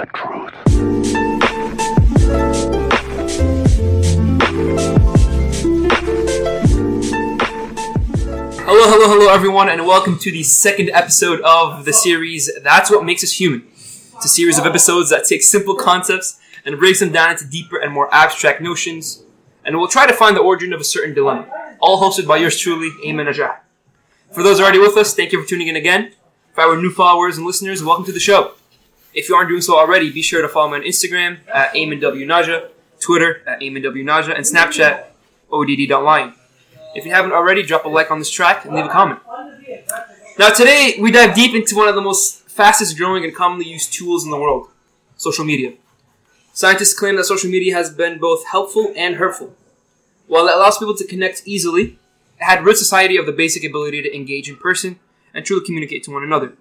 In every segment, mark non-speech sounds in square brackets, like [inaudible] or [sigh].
the truth. Hello, hello, hello, everyone, and welcome to the second episode of the series That's What Makes Us Human. It's a series of episodes that take simple concepts and breaks them down into deeper and more abstract notions, and we'll try to find the origin of a certain dilemma. All hosted by yours truly, Aiman Najah. For those already with us, thank you for tuning in again. For our new followers and listeners, welcome to the show. If you aren't doing so already, be sure to follow me on Instagram at Naja, Twitter at Naja, and Snapchat odd.line. If you haven't already, drop a like on this track and leave a comment. Now, today we dive deep into one of the most fastest growing and commonly used tools in the world social media. Scientists claim that social media has been both helpful and hurtful. While it allows people to connect easily, it had rid society of the basic ability to engage in person and truly communicate to one another.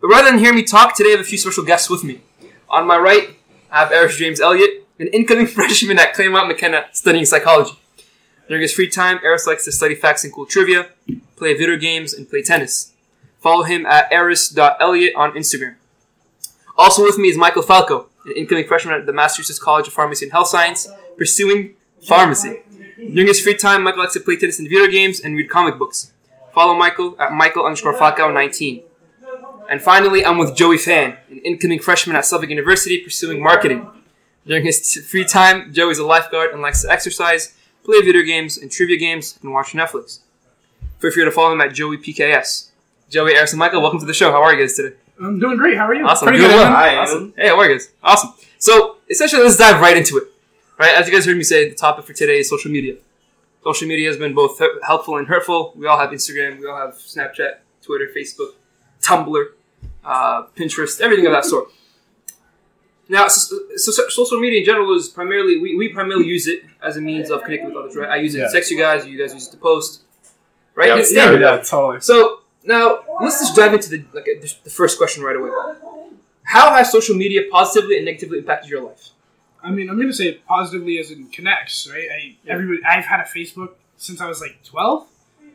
But rather than hear me talk, today I have a few special guests with me. On my right, I have Eris James Elliott, an incoming [laughs] freshman at Claremont McKenna studying psychology. During his free time, Eris likes to study facts and cool trivia, play video games, and play tennis. Follow him at eris.elliott on Instagram. Also with me is Michael Falcao, an incoming freshman at the Massachusetts College of Pharmacy and Health Science, pursuing pharmacy. During his free time, Michael likes to play tennis and video games and read comic books. Follow Michael at Michael underscore Falcao 19. And finally, I'm with Joey Phan, an incoming freshman at Suffolk University pursuing marketing. During his t- free time, Joey's a lifeguard and likes to exercise, play video games and trivia games, and watch Netflix. Feel free to follow him at Joey PKS. Joey, Eris, and Michael, welcome to the show. How are you guys today? I'm doing great. How are you? Awesome. Pretty Doing good. well. Hi, Awesome. Hey, how are you guys? Awesome. So, essentially, let's dive right into it. Right, as you guys heard me say, the topic for today is social media. Social media has been both helpful and hurtful. We all have Instagram, we all have Snapchat, Twitter, Facebook, Tumblr, uh, Pinterest, everything of that sort. Now, so, so, so social media in general is primarily we, we primarily use it as a means of connecting with others, right? I use it Yeah. to text you guys, you guys use it to post, right? Yeah, It's yeah. Yeah, totally. So now let's just dive into the like the the first question right away. How has social media positively and negatively impacted your life? I mean, I'm gonna say positively as in connects, right? I everybody, I've had a Facebook since I was like 12,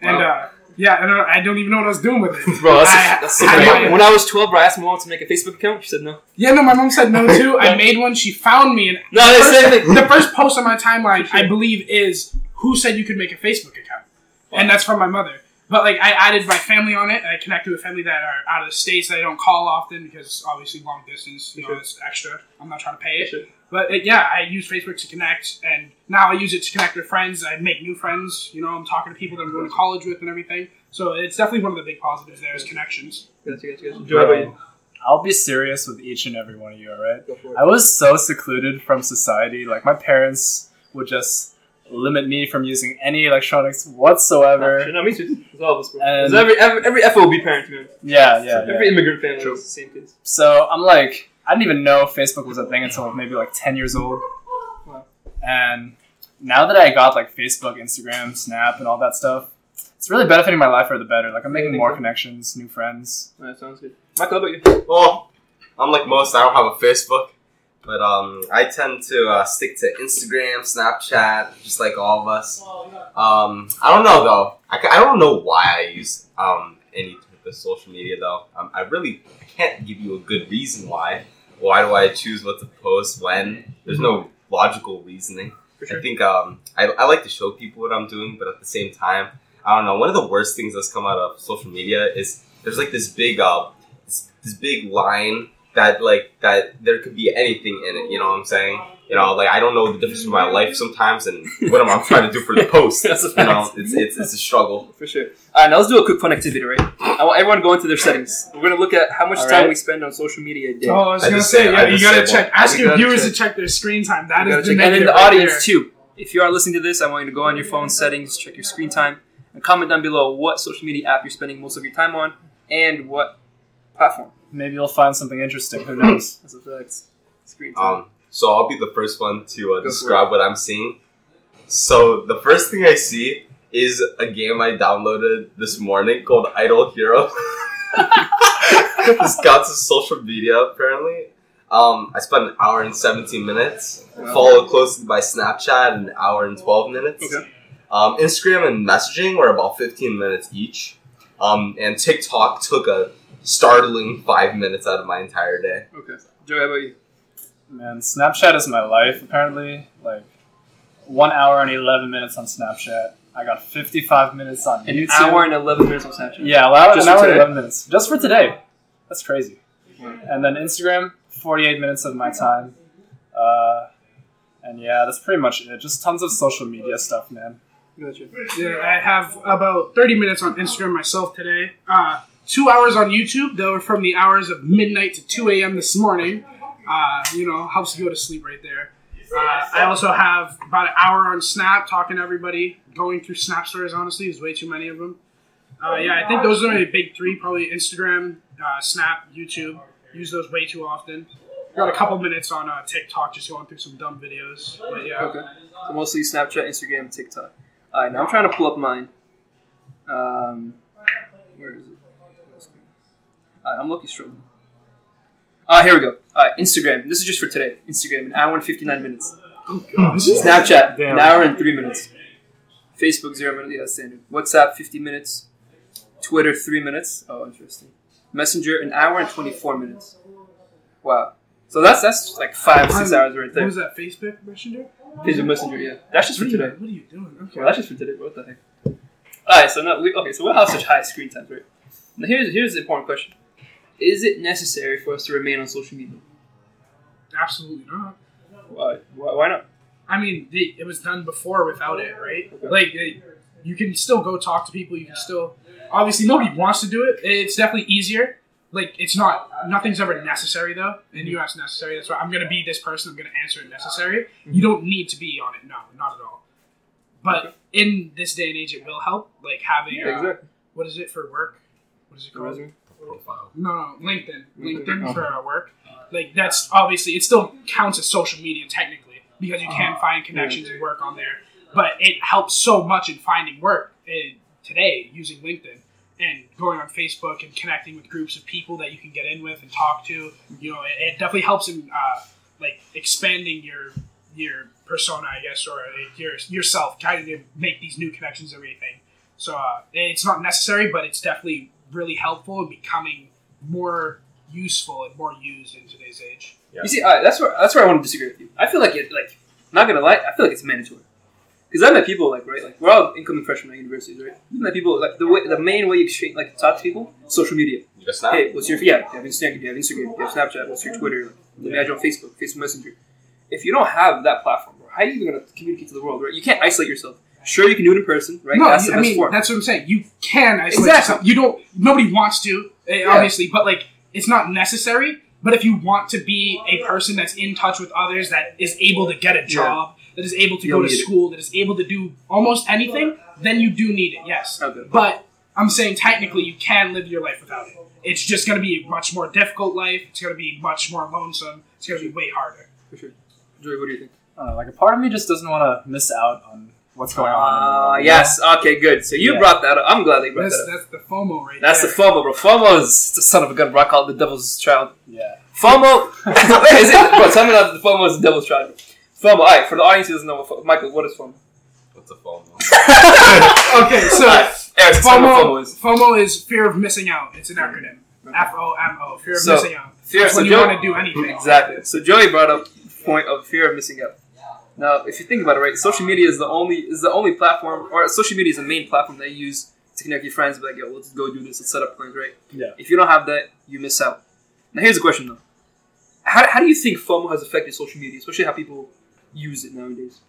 and uh, yeah, and uh, I don't even know what I was doing with it. [laughs] Bro, that's, I- that's so I- I- When I was 12, bro, I asked my mom to make a Facebook account. She said no. Yeah, no, my mom said no [laughs] too. I made one. She found me, and No, they first- said the first post on my timeline, I believe, is who said you could make a Facebook account, and that's from my mother. But like, I added my family on it. I connected with family that are out of the states that I don't call often because obviously long distance, you know, it's extra. I'm not trying to pay it. But uh, yeah, I use Facebook to connect, and now I use it to connect with friends. I make new friends. You know, I'm talking to people that I'm going to college with and everything. So it's definitely one of the big positives there is connections. Gotcha, gotcha, gotcha. Joe, how? I'll be serious with each and every one of you, alright? Go for it. I was so secluded from society. Like, my parents would just limit me from using any electronics whatsoever. Ah, no, me too. It's all of us. And- every, every, every FOB parent, man. Yeah, yeah, Every yeah. immigrant family True. is the same case. So I'm like, I didn't even know Facebook was a thing until maybe like 10 years old. Wow. And now that I got like Facebook, Instagram, Snap, and all that stuff, it's really benefiting my life for the better. Like, I'm making more so? connections, new friends. That sounds good. Michael, how about you? Well, unlike most, I don't have a Facebook, but um, I tend to uh, stick to Instagram, Snapchat, just like all of us. Um, I don't know though. I, I don't know why I use um any type of social media though. Um, I really I can't give you a good reason why. Why do I choose what to post when? There's no logical reasoning. Sure. I think um, I, I like to show people what I'm doing, but at the same time, I don't know. One of the worst things that's come out of social media is there's like this big uh, this, this big line that like that there could be anything in it. You know what I'm saying? You know, like I don't know the difference between my life sometimes and what am I [laughs] trying to do for the post. That's a You know, it's it's it's a struggle. For sure. All right, now let's do a quick fun activity, right? I want everyone to go into their settings. We're going to look at how much All time right. we spend on social media a day. Oh, I was I gonna say, say- yeah, you gotta say, well, check. Ask we your viewers check. to check their screen time. That You is the and then the right audience there. too. If you are listening to this, I want you to go on your phone settings, check your screen time, and comment down below what social media app you're spending most of your time on and what platform. Maybe you'll find something interesting. Who knows? [laughs] That's a fact. Screen time. Um, so I'll be the first one to uh, describe what I'm seeing. So the first thing I see is a game I downloaded this morning called Idol Hero. this counts as social media apparently. Um, I spent an hour and 17 minutes, Wow. followed closely by Snapchat, an hour and 12 minutes. Okay. Um, Instagram and messaging were about 15 minutes each. Um, and TikTok took a startling five minutes out of my entire day. Okay. Joey, how about you? Man, Snapchat is my life. Apparently, like one hour and eleven minutes on Snapchat. I got fifty-five minutes on An YouTube. hour and eleven minutes on Snapchat. yeah, well, Just an for hour and eleven minutes just for today. That's crazy. And then Instagram, forty-eight minutes of my time. Uh, and yeah, that's pretty much it. Just tons of social media stuff, man. Gotcha. Yeah, I have about 30 minutes on Instagram myself today. Uh, two hours on YouTube. They were from the hours of midnight to 2 a.m. this morning. Uh, you know, helps you go to sleep right there. Uh, I also have about an hour on Snap talking to everybody. Going through Snap stories, honestly, there's way too many of them. Uh, yeah, I think those are my big three. Probably Instagram, uh, Snap, YouTube. Use those way too often. Got a couple minutes on uh, TikTok, just going through some dumb videos. But yeah, Okay. So mostly Snapchat, Instagram, TikTok. All right, now I'm trying to pull up mine. Um, where is it? All right, I'm looking struggling. Ah, here we go. All right, Instagram. This is just for today. Instagram, an hour and 59 minutes. Snapchat, Damn. an hour and three minutes. Facebook, zero minutes. Yeah, standard. WhatsApp, 50 minutes. Twitter, three minutes. Oh, interesting. Messenger, an hour and 24 minutes. Wow. So that's that's like five, six hours right what there. was that? Facebook Messenger? Facebook Messenger, yeah. That's just for What are, you, today. what are you doing? Okay. Well, that's just for today. What the heck? Alright, so now we okay. So we have such high screen times, right? Now here's here's the important question: Is it necessary for us to remain on social media? Absolutely not. Why? Why, not? I mean, the, it was done before without it, right? Okay. Like, you can still go talk to people. You can still, obviously, nobody wants to do it. It's definitely easier. Like, it's not, nothing's ever necessary though. And you ask necessary. That's why I'm gonna be this person. I'm gonna answer it necessary. You don't need to be on it. No, not at all. But in this day and age, it will help. Like having, uh, exactly. what is it for work? What is it called? Resume. Profile. No, no, LinkedIn. LinkedIn. LinkedIn for our work. Like that's obviously it still counts as social media technically because you can find connections and work on there. But it helps so much in finding work uh, today using LinkedIn and going on Facebook and connecting with groups of people that you can get in with and talk to. You know, it, it definitely helps in uh, like expanding your your persona, I guess, or uh, your yourself, trying to make these new connections and everything. So uh, it's not necessary, but it's definitely really helpful and becoming more useful and more used in today's age. You see, alright, that's where that's where I want to disagree with you. I feel like it, like, not gonna lie, I feel like it's mandatory. Because I met people like right, like we're all incoming freshmen at universities, right? You met people like the way, the main way you exchange, like talk to people, social media. You just snap. Hey, what's your yeah? You have Instagram, you have Instagram, you have Snapchat. What's your Twitter? Let me add you on Facebook, Facebook Messenger. If you don't have that platform, bro, how are you even gonna communicate to the world, right? You can't isolate yourself. Sure, you can do it in person, right? No, that's you- the I best mean form. that's what I'm saying. You can isolate Exactly. yourself. You don't. Nobody wants to, eh, obviously, but like it's not necessary. But if you want to be a person that's in touch with others, that is able to get a job, that is able to You'll go to need it. school, that is able to do almost anything, then you do need it. Yes. Okay. But I'm saying technically you can live your life without it. It's just going to be a much more difficult life. It's going to be much more lonesome. It's going to be way harder. For sure. Joey, what do you think? I don't know, like a part of me just doesn't want to miss out on what's going on. in the Ah, world, you yes. Okay, good. So you Yeah. brought that up. I'm glad they brought That's, that up. that's the FOMO right there. That's the. FOMO, bro. FOMO is the son of a gun, bro. I call it the devil's child. Yeah. FOMO. Wait, [laughs] is it? Bro, tell me that the FOMO is the devil's child. FOMO. All right, for the audience who doesn't know what FOMO, Michael, what is FOMO? What's a FOMO? [laughs] Okay, so Eric, tell FOMO, FOMO is. FOMO is fear of missing out. It's an acronym. F O M O. Fear of So, missing out. Fear. That's So when you want to do anything. Exactly. So Joey brought up point of fear of missing out. Now, if you think about it, right, social media is the only is the only platform, or social media is the main platform that you use to connect your friends. Be like, yo, let's go do this. Let's set up plans, right? Yeah. If you don't have that, you miss out. Now, here's the question though: How, how do you think FOMO has affected social media, especially how people use it nowadays?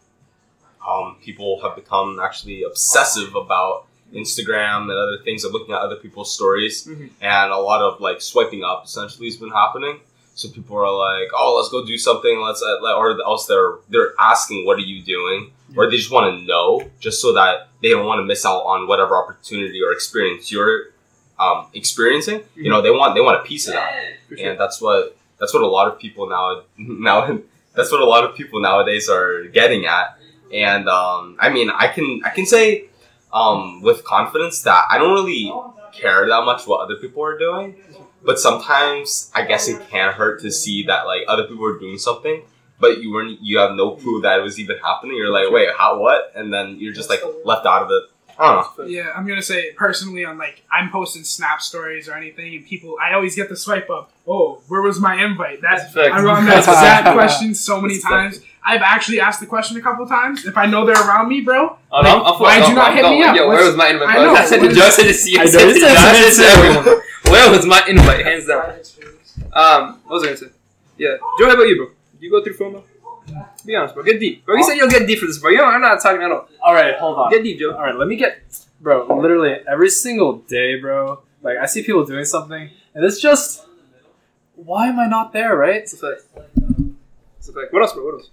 um, people have become actually obsessive about Instagram and other things of looking at other people's stories, Mhm. and a lot of like swiping up essentially has been happening. So people are like, "Oh, let's go do something." Let's uh, or else they're they're asking, "What are you doing?" Or they just want to know, just so that they don't want to miss out on whatever opportunity or experience you're um, experiencing. You know, they want they want a piece of that sure. and that's what that's what a lot of people now [laughs] now that's what a lot of people nowadays are getting at and um, i mean i can i can say um, with confidence that i don't really care that much what other people are doing but sometimes i guess it can hurt to see that like other people are doing something but you weren't you have no clue that it was even happening you're like wait how what and then you're just like left out of it i I don't know. Yeah, I'm gonna say personally on like I'm posting snap stories or anything, and people I always get the swipe up. Oh, where was my invite? That That's a fact. I run that exact question so many That's a fact. times. I've actually asked the question a couple times. If I know they're around me, bro, Oh, Like, I'm, I'm, why'd I'm, you not hit me up? Yo, where was my invite? I know. I said to What Joe, I is- said to see. I I know, [laughs] said to said Joe, I it said to everyone. Where was my invite? Hands down. Um, what was I gonna say? Yeah, Joe, how about you, bro? Do you go through FOMO? Be honest, bro. Get deep, bro. You said you'll get deep for this, bro. You know, I'm not talking at all. All right, hold on. Get deep, Joe. All right, let me get, bro. Literally every single day, bro. Like I see people doing something, and it's just, why am I not there? Right? It's a fact. It's a fact. What else, bro? What else?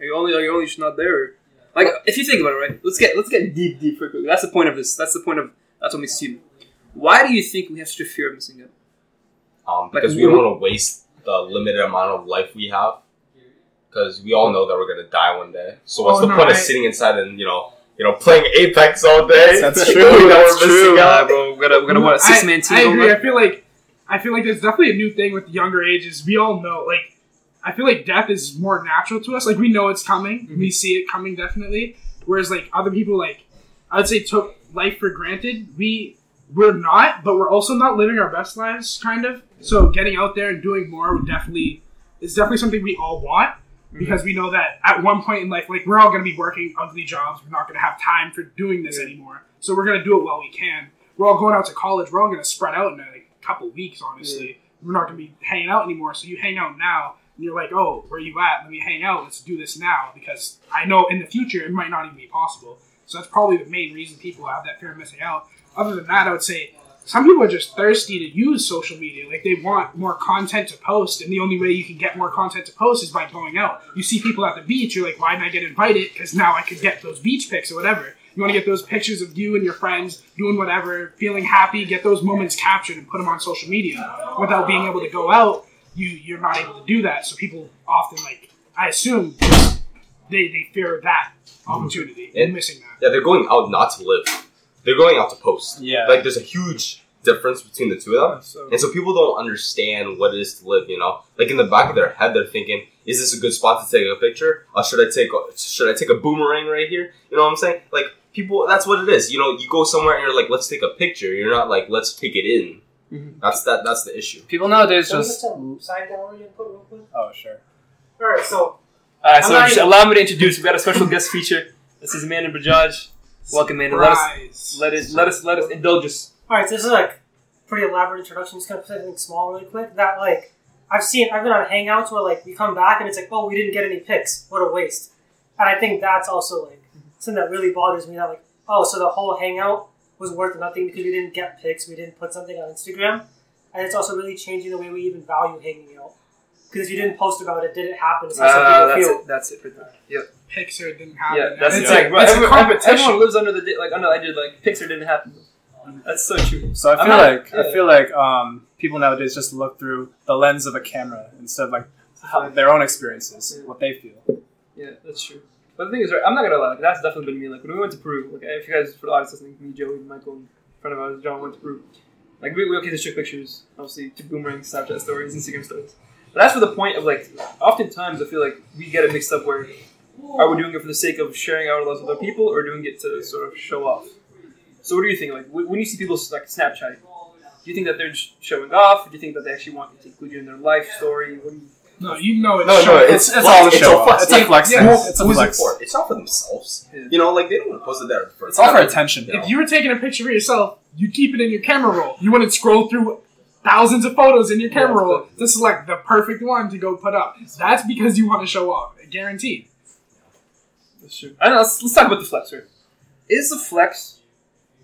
Are you only are you only just not there? Or, like, if you think about it, right? Let's get let's get deep, deep, real quick. That's the point of this. That's the point of that's what makes us human. Why do you think we have such a fear of missing out? Um, because we we- don't want to waste the limited amount of life we have. Because we all know that we're gonna die one day. So what's Oh, the no, point I- of sitting inside and you know, you know, playing Apex all day? That's [laughs] true, that that's we're missing true. out? bro. We gotta we gotta what a six man team. I, I agree. on? I feel like I feel like there's definitely a new thing with the younger ages. We all know, like, I feel like death is more natural to us. Like, we know it's coming. Mhm. We see it coming definitely. Whereas, like, other people, like, I would say took life for granted. We we're not, but we're also not living our best lives, kind of. So getting out there and doing more would definitely is definitely something we all want because we know that at one point in life, like we're all going to be working ugly jobs. We're not going to have time for doing this Yeah. anymore. So we're going to do it while we can. We're all going out to college. We're all going to spread out in a like, couple weeks. Honestly, we're not going to be hanging out anymore. So you hang out now, and you're like, "Oh, where you at? Let me hang out. Let's do this now." Because I know in the future it might not even be possible. So that's probably the main reason people have that fear of missing out. Other than that, I would say some people are just thirsty to use social media. Like they want more content to post, and the only way you can get more content to post is by going out. You see people at the beach, you're like, why didn't I get invited? Because now I could get those beach pics or whatever. You want to get those pictures of you and your friends doing whatever, feeling happy, get those moments captured and put them on social media. Without being able to go out, you you're not able to do that. So people often like, I assume, they they fear that opportunity and And- missing that. Yeah, they're going out not to live. They're going out to post. Yeah. Like there's a huge difference between the two of them. So, And so people don't understand what it is to live, you know? Like in the back of their head they're thinking, is this a good spot to take a picture? Or should I take a, should I take a boomerang right here? You know what I'm saying? Like people that's what it is. You know, you go somewhere and you're like, let's take a picture. You're not like, let's take it in. Mhm. That's that that's the issue. People nowadays Can just. get some side gallery input real quick? Oh sure. Alright, so all right, so just even- allow me to introduce. We got a special guest feature. This is Amanda Bajaj. Welcome, Amanda. Let us let us let us let us indulge us. alright, so this is like pretty elaborate introduction, just gonna say something small really quick. That like I've seen I've been on hangouts where like we come back and it's like, oh we didn't get any pics. What a waste. And I think that's also like something that really bothers me that like, oh so the whole hangout was worth nothing because we didn't get pics, we didn't put something on Instagram. And it's also really changing the way we even value hanging out. Because if you didn't post about it, did it happen? It's how some Uh, people that's feel. it. That's it. Right there. Yep. pics or didn't happen. Yeah, that's it's the like, thing. it's a Everyone, everyone- competition. everyone lives under the di- like under the idea like pics or didn't happen. That's so true. So I feel not- like yeah. I feel like um, people nowadays just look through the lens of a camera instead of like how, their own experiences, Yeah. what they feel. Yeah, that's true. But the thing is, right, I'm not gonna lie. Like, that's definitely been me. Like when we went to Peru. Like if you guys, for the audience listening, me, Joey, Michael, and a friend of ours, John, went to Peru. Like we, we okay, just took pictures, obviously, to boomerang, Snapchat stories, Instagram stories. But that's for the point of like, oftentimes I feel like we get it mixed up where are we doing it for the sake of sharing our lives with other people or doing it to sort of show off? So what do you think? Like when when you see people like Snapchat, do you think that they're just showing off? Or do you think that they actually want to include you in their life story? What do you, No, you know it's No, no, showing. it's, it's all to it's show a off. It's a flex. Yeah, well, It's a Who's it for? It's not for themselves. Yeah. You know, like they don't want to post it there for It's all for attention. Yeah. if you were taking a picture of yourself, you'd keep it in your camera roll. You wouldn't scroll through thousands of photos in your camera Yeah, roll to select the perfect one to go put up. That's because you want to show off. Guaranteed. That's true. I know. Let's, let's talk about the flex. Right? Is the flex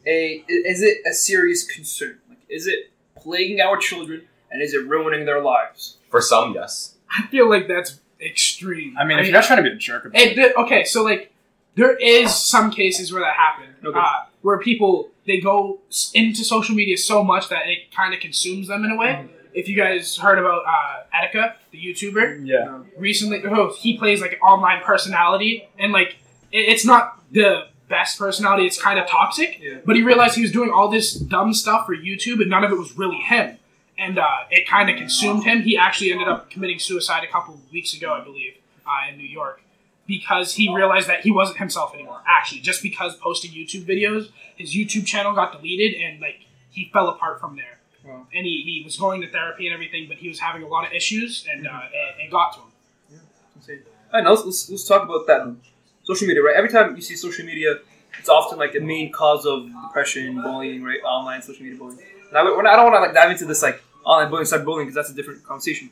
a is it a serious concern? Like, is it plaguing our children and is it ruining their lives? For some, yes. I feel like that's extreme. I mean, if you're not trying to be a jerk about It, it, okay, so like there is some cases where that happened, Okay. uh, where people they go into social media so much that it kind of consumes them in a way. Mm-hmm. If you guys heard about uh, Etika, the YouTuber, yeah. recently, oh, he plays like an online personality, and like it, it's not the best personality. It's kind of toxic. Yeah. But he realized he was doing all this dumb stuff for YouTube, and none of it was really him. And uh, it kind of consumed him. He actually ended up committing suicide a couple weeks ago, I believe, uh, in New York. Because he realized that he wasn't himself anymore. Actually, just because posting YouTube videos, his YouTube channel got deleted, and like he fell apart from there. Wow. And he, he was going to therapy and everything, but he was having a lot of issues, and uh, it, it got to him. Insane. All right, now let's, let's, let's talk about that. Social media, right? Every time you see social media, it's often like a main cause of depression, bullying, right? Online social media bullying. Now, not- I don't want to like dive into this like online bullying, cyberbullying, because that's a different conversation.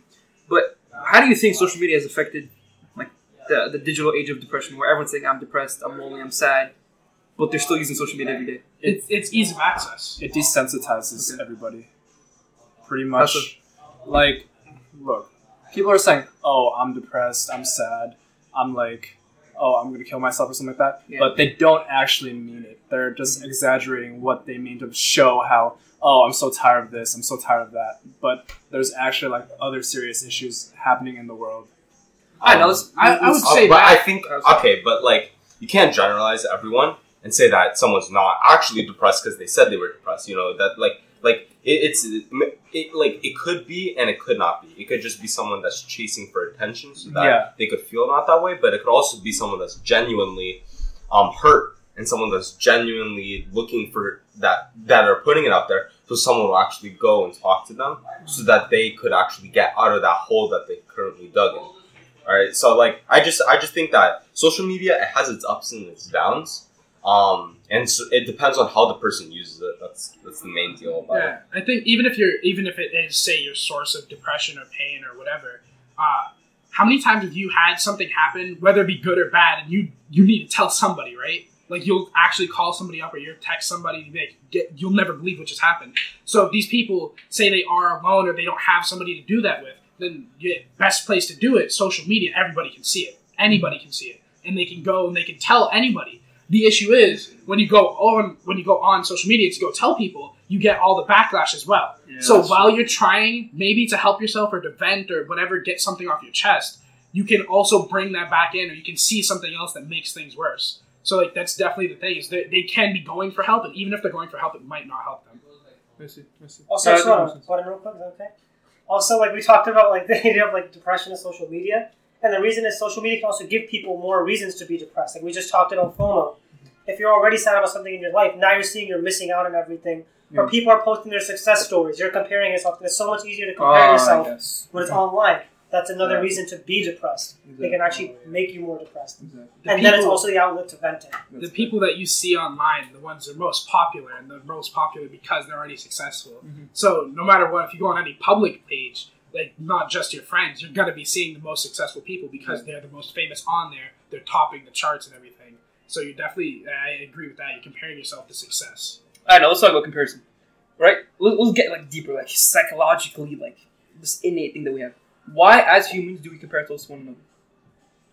But how do you think social media has affected the, the digital age of depression, where everyone's saying I'm depressed, I'm lonely, I'm sad, but they're still using social media every day? It's, it's ease of access. It desensitizes Okay. everybody. Pretty That's much. Like, look, people are saying, "Oh, I'm depressed. I'm sad. I'm like, oh, I'm gonna kill myself or something like that," Yeah. but they don't actually mean it. They're just exaggerating what they mean to show how, "Oh, I'm so tired of this. I'm so tired of that." But there's actually like other serious issues happening in the world. Right, know. let's. I, I would let's- say Uh, but that. I think okay, but like you can't generalize everyone and say that someone's not actually depressed because they said they were depressed. You know that like like it, it's it, like it could be and it could not be. It could just be someone that's chasing for attention so that Yeah. they could feel not that way. But it could also be someone that's genuinely um, hurt and someone that's genuinely looking for that that are putting it out there. So someone will actually go and talk to them so that they could actually get out of that hole that they currently dug in. All right, so like I just I just think that social media it has its ups and its downs, um, and so it depends on how the person uses it. That's that's the main deal about it. Yeah, I think even if you're even if it is say your source of depression or pain or whatever, uh, how many times have you had something happen, whether it be good or bad, and you you need to tell somebody, right? Like you'll actually call somebody up or you text somebody, they get you'll never believe what just happened. So if these people say they are alone or they don't have somebody to do that with, then the best place to do it, social media. Everybody can see it. Anybody can see it, and they can go and they can tell anybody. The issue is when you go on when you go on social media to go tell people, you get all the backlash as well. Yeah, so that's while you're trying maybe to help yourself or to vent or whatever, get something off your chest, you can also bring that back in, or you can see something else that makes things worse. So like that's definitely the thing is that they can be going for help, and even if they're going for help, it might not help them. I see, I see. Also, I just that want makes to sense. butt in real quick. Is that okay? Also, like we talked about, like [laughs] the idea of like depression and social media, and the reason is social media can also give people more reasons to be depressed. Like we just talked about FOMO. If you're already sad about something in your life, now you're seeing you're missing out on everything. Or people are posting their success stories. You're comparing yourself. It's so much easier to compare Ah, yourself when it's online. That's another Yeah. reason to be depressed. They can actually make you more depressed. Exactly. The and then it's also the outlet to vent it. the people that you see online, the ones that are most popular, and the most popular because they're already successful. Mhm. So no matter what, if you go on any public page, like not just your friends, you're gonna be seeing the most successful people because they're the most famous on there. They're topping the charts and everything. So you're definitely, I agree with that. You're comparing yourself to success. All right, now let's talk about comparison. Right? We'll, we'll get like deeper, like psychologically, like this innate thing that we have. Why, as humans, do we compare ourselves to one another?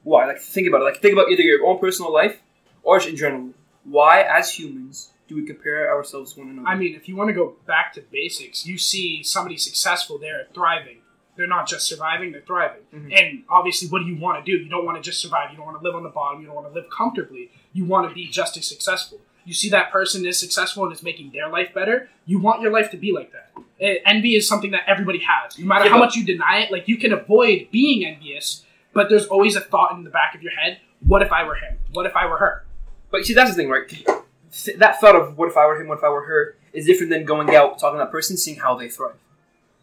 Why? Like think about it. Like think about either your own personal life or in general. Why, as humans, do we compare ourselves to one another? I mean, if you want to go back to basics, you see somebody successful, they're thriving. They're not just surviving, they're thriving. Mhm. And obviously, what do you want to do? You don't want to just survive. You don't want to live on the bottom. You don't want to live comfortably. You want to be just as successful. You see that person is successful and is making their life better. You want your life to be like that. Eh, Envy is something that everybody has. No matter Yeah, how much you deny it, like you can avoid being envious, but there's always a thought in the back of your head what if I were him? What if I were her? But see, that's the thing, right? That thought of what if I were him, what if I were her, is different than going out, talking to that person, seeing how they thrive.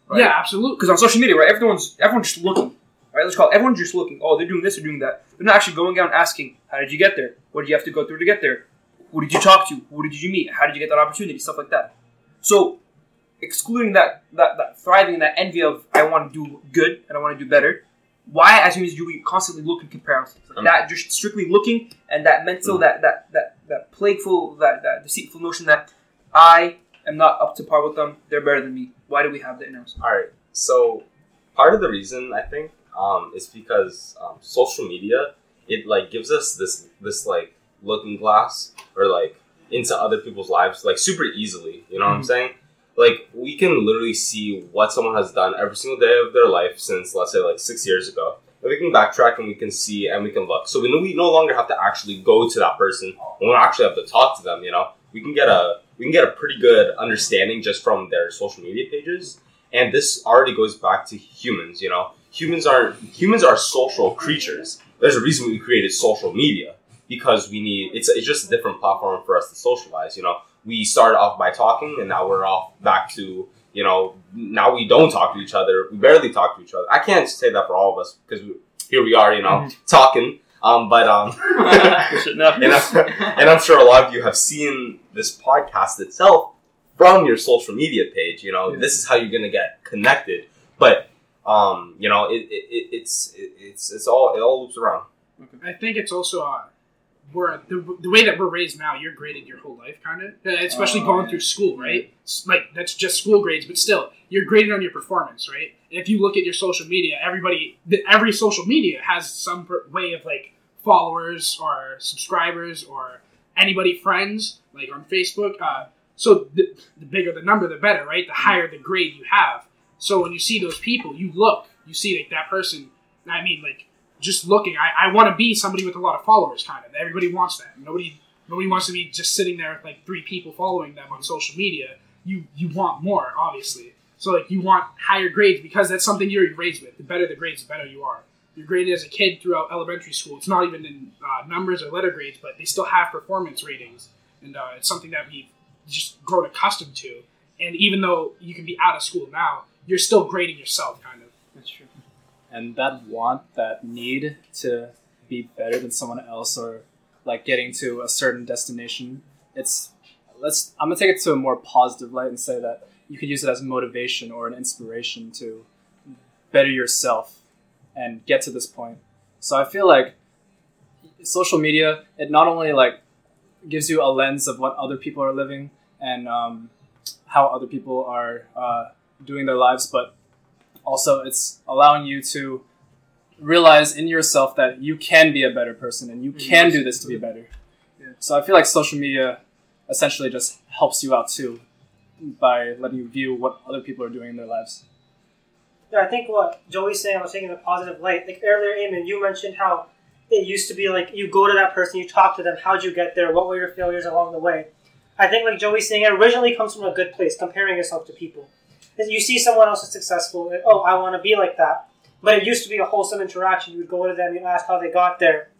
Right? Yeah, absolutely. Because on social media, right, everyone's everyone's just looking. Right? Let's call it everyone's just looking. Oh, they're doing this, they're doing that. They're not actually going out and asking, how did you get there? What did you have to go through to get there? Who did you talk to? Who did you meet? How did you get that opportunity? Stuff like that. So, excluding that that, that thriving, that envy of I want to do good and I want to do better. Why, as humans, do we constantly look and compare ourselves? Like Um, that just strictly looking and that mental, Mm. that that that that plagueful, that that deceitful notion that I am not up to par with them. They're better than me. Why do we have that in ourselves? All right. So part of the reason I think um, is because um, social media it like gives us this this like looking glass or like into other people's lives like super easily. You know what I'm mm-hmm. saying? Like we can literally see what someone has done every single day of their life since let's say like six years ago. And we can backtrack and we can see and we can look. So we know we no longer have to actually go to that person. We don't actually have to talk to them. You know, we can get a we can get a pretty good understanding just from their social media pages and this already goes back to humans you know humans are humans are social creatures there's a reason we created social media because we need it's it's just a different platform for us to socialize. You know, we started off by talking, and now we're off back to you know now we don't talk to each other. We barely talk to each other. I can't say that for all of us because we, here we are, you know, talking. Um, but um, [laughs] and, I'm, and I'm sure a lot of you have seen this podcast itself from your social media page. You know, this is how you're gonna get connected. But um, you know, it, it, it it's it, it's it's all it all loops around. I think it's also uh, we're the, the way that we're raised now. You're graded your whole life, kind of, especially Oh, going yeah. through school, right? Like that's just school grades, but still, you're graded on your performance, right? And if you look at your social media, everybody, every social media has some per- way of like followers or subscribers or anybody friends, like on Facebook. Uh, so the, the bigger the number, the better, right? The higher the grade you have. So when you see those people, you look, you see like that person. I mean, like just looking, I, I want to be somebody with a lot of followers, kind of. Everybody wants that. Nobody nobody wants to be just sitting there with like three people following them on social media. You you want more, obviously. So like you want higher grades because that's something you're raised with. The better the grades, the better you are. You're graded as a kid throughout elementary school. It's not even in uh, numbers or letter grades, but they still have performance ratings, and uh, it's something that we've just grown accustomed to. And even though you can be out of school now, you're still grading yourself, kind of. And that want, that need to be better than someone else, or like getting to a certain destination. It's let's. I'm gonna take it to a more positive light and say that you could use it as motivation or an inspiration to better yourself and get to this point. So I feel like social media it not only like gives you a lens of what other people are living and um, how other people are uh, doing their lives, but also it's allowing you to realize in yourself that you can be a better person and you mm-hmm. can do this to be better. Yeah. So I feel like social media essentially just helps you out too by letting you view what other people are doing in their lives. Yeah, I think what Joey's saying, I was taking a positive light. Like earlier, Aiman, you mentioned how it used to be like you go to that person, you talk to them, how'd you get there, what were your failures along the way. I think like Joey's saying, it originally comes from a good place, comparing yourself to people. You see someone else is successful, and, oh, I want to be like that. But it used to be a wholesome interaction. You would go to them, you ask how they got there,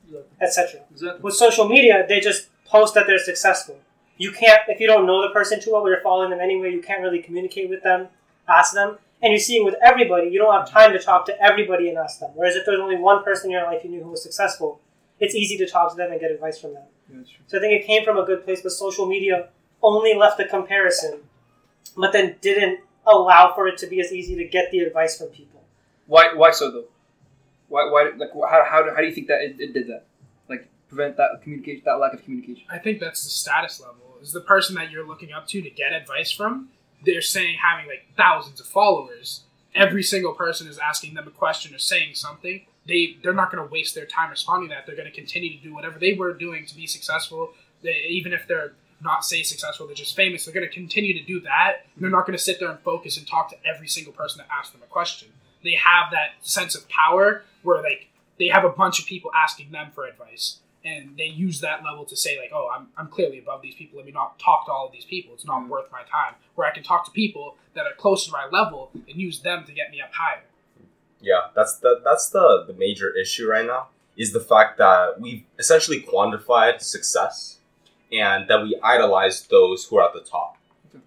etc. Exactly. With social media, they just post that they're successful. You can't, if you don't know the person too well, or you're following them anyway, you can't really communicate with them, ask them. And you're seeing with everybody, you don't have time to talk to everybody and ask them. Whereas if there's only one person in your life you knew who was successful, it's easy to talk to them and get advice from them. So I think it came from a good place, but social media only left the comparison, but then didn't allow for it to be as easy to get the advice from people. Why? Why so though? Why? Why? Like, how? How, do- how do you think that it, it did that? Like, prevent that communication, that lack of communication. I think that's the status level. Is the person that you're looking up to to get advice from? They're saying having like thousands of followers. Every single person is asking them a question or saying something. They they're not going to waste their time responding to that. They're going to continue to do whatever they were doing to be successful. They, even if they're not say successful, they're just famous. They're going to continue to do that. They're not going to sit there and focus and talk to every single person that asks them a question. They have that sense of power where like they have a bunch of people asking them for advice and they use that level to say like oh I'm, I'm clearly above these people let me not talk to all of these people it's not mm. worth my time where i can talk to people that are close to my level and use them to get me up higher Yeah, that's the that's the the major issue right now is the fact that we've essentially quantified success and that we idolize those who are at the top.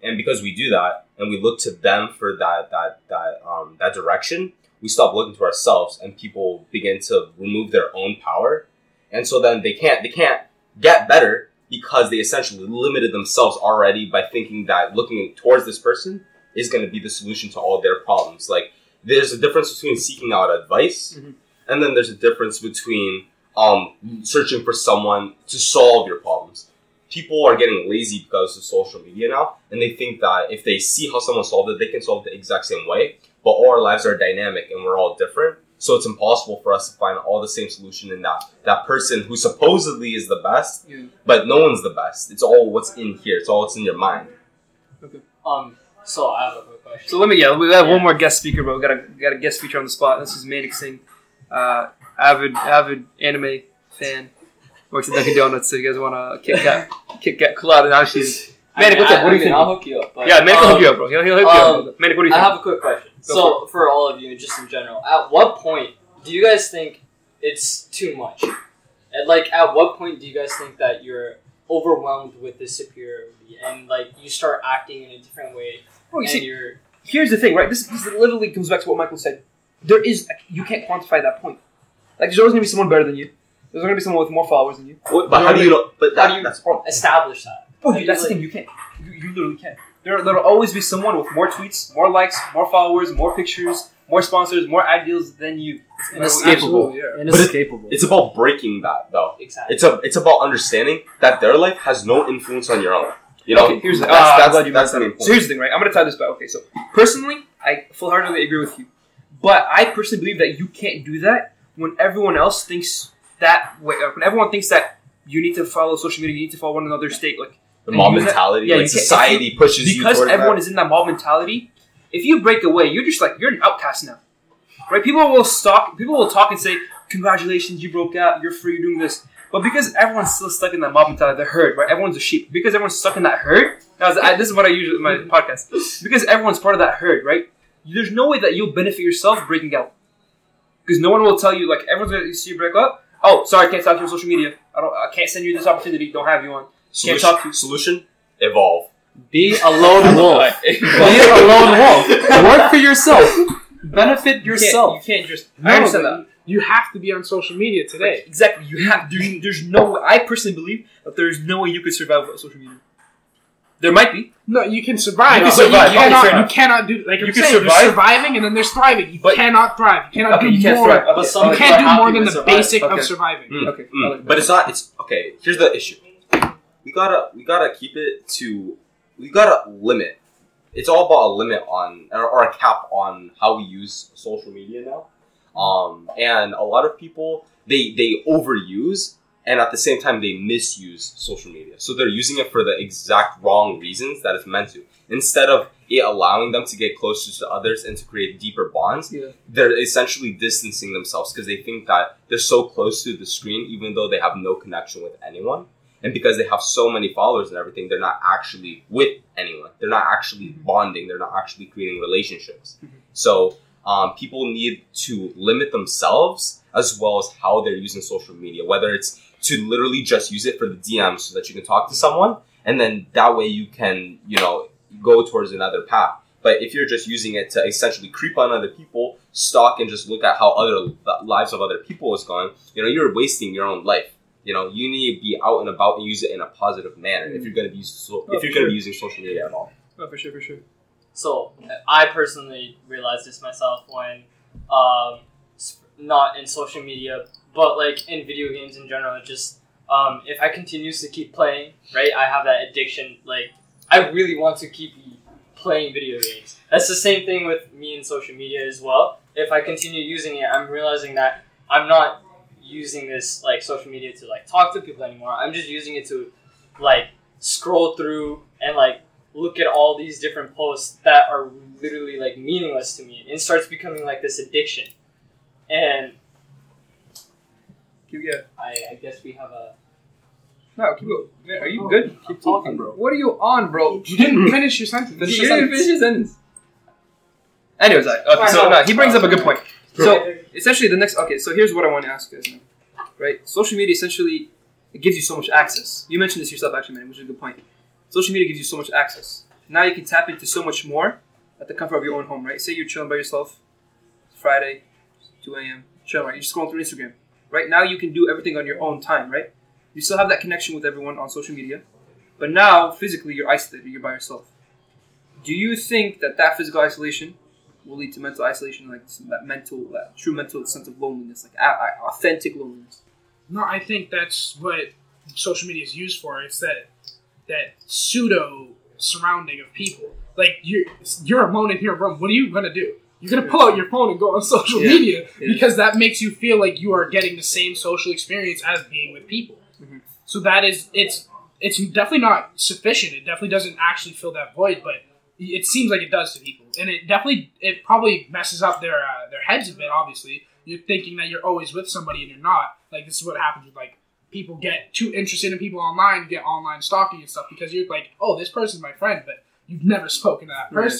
And because we do that and we look to them for that that that um, that direction, we stop looking to ourselves and people begin to remove their own power. And so then they can't they can't get better because they essentially limited themselves already by thinking that looking towards this person is going to be the solution to all their problems. Like there's a difference between seeking out advice Mhm. and then there's a difference between um, searching for someone to solve your problems. People are getting lazy because of social media now, and they think that if they see how someone solved it, they can solve it the exact same way. But all our lives are dynamic and we're all different, so it's impossible for us to find all the same solution in that that person who supposedly is the best, Yeah. but no one's the best. It's all what's in here. It's all what's in your mind. Okay. Um, so I have a quick question. So let me. Yeah, we have Yeah. one more guest speaker, but we got a we got a guest speaker on the spot. This is Manik Singh, uh, avid avid anime fan. Works at Dunkin' Donuts. So you guys want to Kit Kat, Kit Kat Coolatta? Now she's I Manik. mean, What's up? I- What do you mean, think? I'll hook you up. But, yeah, will um, hook you up, bro. He'll, he'll hook you um, up. Manik, what do you think? I have a quick question. Go so, for all of you, just in general, at what point do you guys think it's too much. And like, at what point do you guys think that you're overwhelmed with this superiority and like you start acting in a different way Bro, you and see, you're here's the thing, right? This, this literally comes back to what Michael said. There is you can't quantify that point. Like there's always gonna be someone better than you. There's gonna be someone with more followers than you. What- but how do you know? But How do you- that's the problem. establish that. Bro, you, that's the thing. You can't. You, you literally can't. There, there'll always be someone with more tweets, more likes, more followers, more pictures, more sponsors, more ad deals than you. Inescapable. Yeah. Inescapable. It's about breaking that though. Exactly. It's a it's about understanding that their life has no influence on your own. You know, okay, here's the. that's, ah, I'm that's, glad you that's mentioned the that. main So here's the thing, right? I'm gonna tie this back. Okay, so personally, I full heartedly agree with you, but I personally believe that you can't do that when everyone else thinks that way. uh, When everyone thinks that you need to follow social media, you need to follow one another's state, like the mob use that- mentality, yeah, like you society pushes you because towards everyone that. is in that mob mentality. If you break away, you're just like you're an outcast now, right? People will stalk. People will talk and say, "Congratulations, you broke out. You're free. You're doing this." But because everyone's still stuck in that mob mentality, the herd, right? Everyone's a sheep. Because everyone's stuck in that herd. Was, I, this is what I use in my podcast. Because everyone's part of that herd, right? There's no way that you'll benefit yourself breaking out. Because no one will tell you, like everyone's gonna see you break up. Oh, sorry, I can't talk to you on social media. I don't. I can't send you this opportunity. Don't have you on. Can't solution, talk to you. solution evolve. Be a lone wolf. Be a lone wolf. Work for yourself. Benefit You can't- yourself. You can't just. No, I understand that. You have to be on social media today. Exactly. You have. There's, there's no. way I personally believe that there's no way you could survive without social media. There might be. No, you can survive. You can but survive. You Okay, cannot, fair you cannot do like You I'm can saying. survive. There's surviving and then there's thriving. You But- cannot thrive. You cannot Okay, do you can't more. thrive. Okay, But You can't do more than the surviving. basic Okay. of surviving. Mm, Okay, mm. Like But it's not. It's okay. Here's the issue. We gotta we gotta keep it to. We gotta limit. It's all about a limit on or, or a cap on how we use social media now. Um, and a lot of people they they overuse and at the same time they misuse social media. So they're using it for the exact wrong reasons that it's meant to. Instead of it allowing them to get closer to others and to create deeper bonds, Yeah. they're essentially distancing themselves because they think that they're so close to the screen even though they have no connection with anyone. And because they have so many followers and everything, they're not actually with anyone. They're not actually bonding. They're not actually creating relationships. So um, people need to limit themselves as well as how they're using social media, whether it's to literally just use it for the DM so that you can talk to someone, and then that way you can, you know, go towards another path. But if you're just using it to essentially creep on other people, stalk, and just look at how other lives of other people is going, you know, you're wasting your own life. You know, you need to be out and about and use it in a positive manner if you're going to be so, Oh, if you're sure. going to be using social media at all. Oh, for sure, for sure. So I personally realized this myself when, um, not in social media, but like in video games in general. Just um, if I continuously keep playing, right, I have that addiction. Like I really want to keep playing video games. That's the same thing with me and social media as well. If I continue using it, I'm realizing that I'm not using this like social media to like talk to people anymore. I'm just using it to like scroll through and like look at all these different posts that are literally like meaningless to me. It starts becoming like this addiction. And Keep, yeah. I, I guess we have a No, keep going. Are you oh, good? Keep talking, bro. What are you on, bro? [laughs] You didn't finish your sentence. You didn't finish your sentence. Anyways, I, okay, so no, he brings up a good point. So essentially, the next okay. So here's what I want to ask you guys now. Right, social media essentially it gives you so much access. You mentioned this yourself, actually, man, which is a good point. Social media gives you so much access. Now you can tap into so much more at the comfort of your own home. Right, say you're chilling by yourself. Friday, 2 a.m. Chilling, right? You're scrolling through Instagram. Right now, you can do everything on your own time. Right, you still have that connection with everyone on social media, but now physically you're isolated. You're by yourself. Do you think that that physical isolation will lead to mental isolation, like that mental, that true mental sense of loneliness, like authentic loneliness. No, I think that's what social media is used for. It's that that pseudo surrounding of people. Like you're you're alone in your room. What are you gonna do? You're gonna pull out your phone and go on social Yeah, media yeah. because that makes you feel like you are getting the same social experience as being with people. Mhm. So that is it's it's definitely not sufficient. It definitely doesn't actually fill that void, but it seems like it does to people, and it definitely it probably messes up their uh, their heads a bit. Obviously, you're thinking that you're always with somebody and you're not. Like this is what happens with like people get too interested in people online, get online stalking and stuff because you're like, oh, this person's my friend, but you've never spoken to that Right.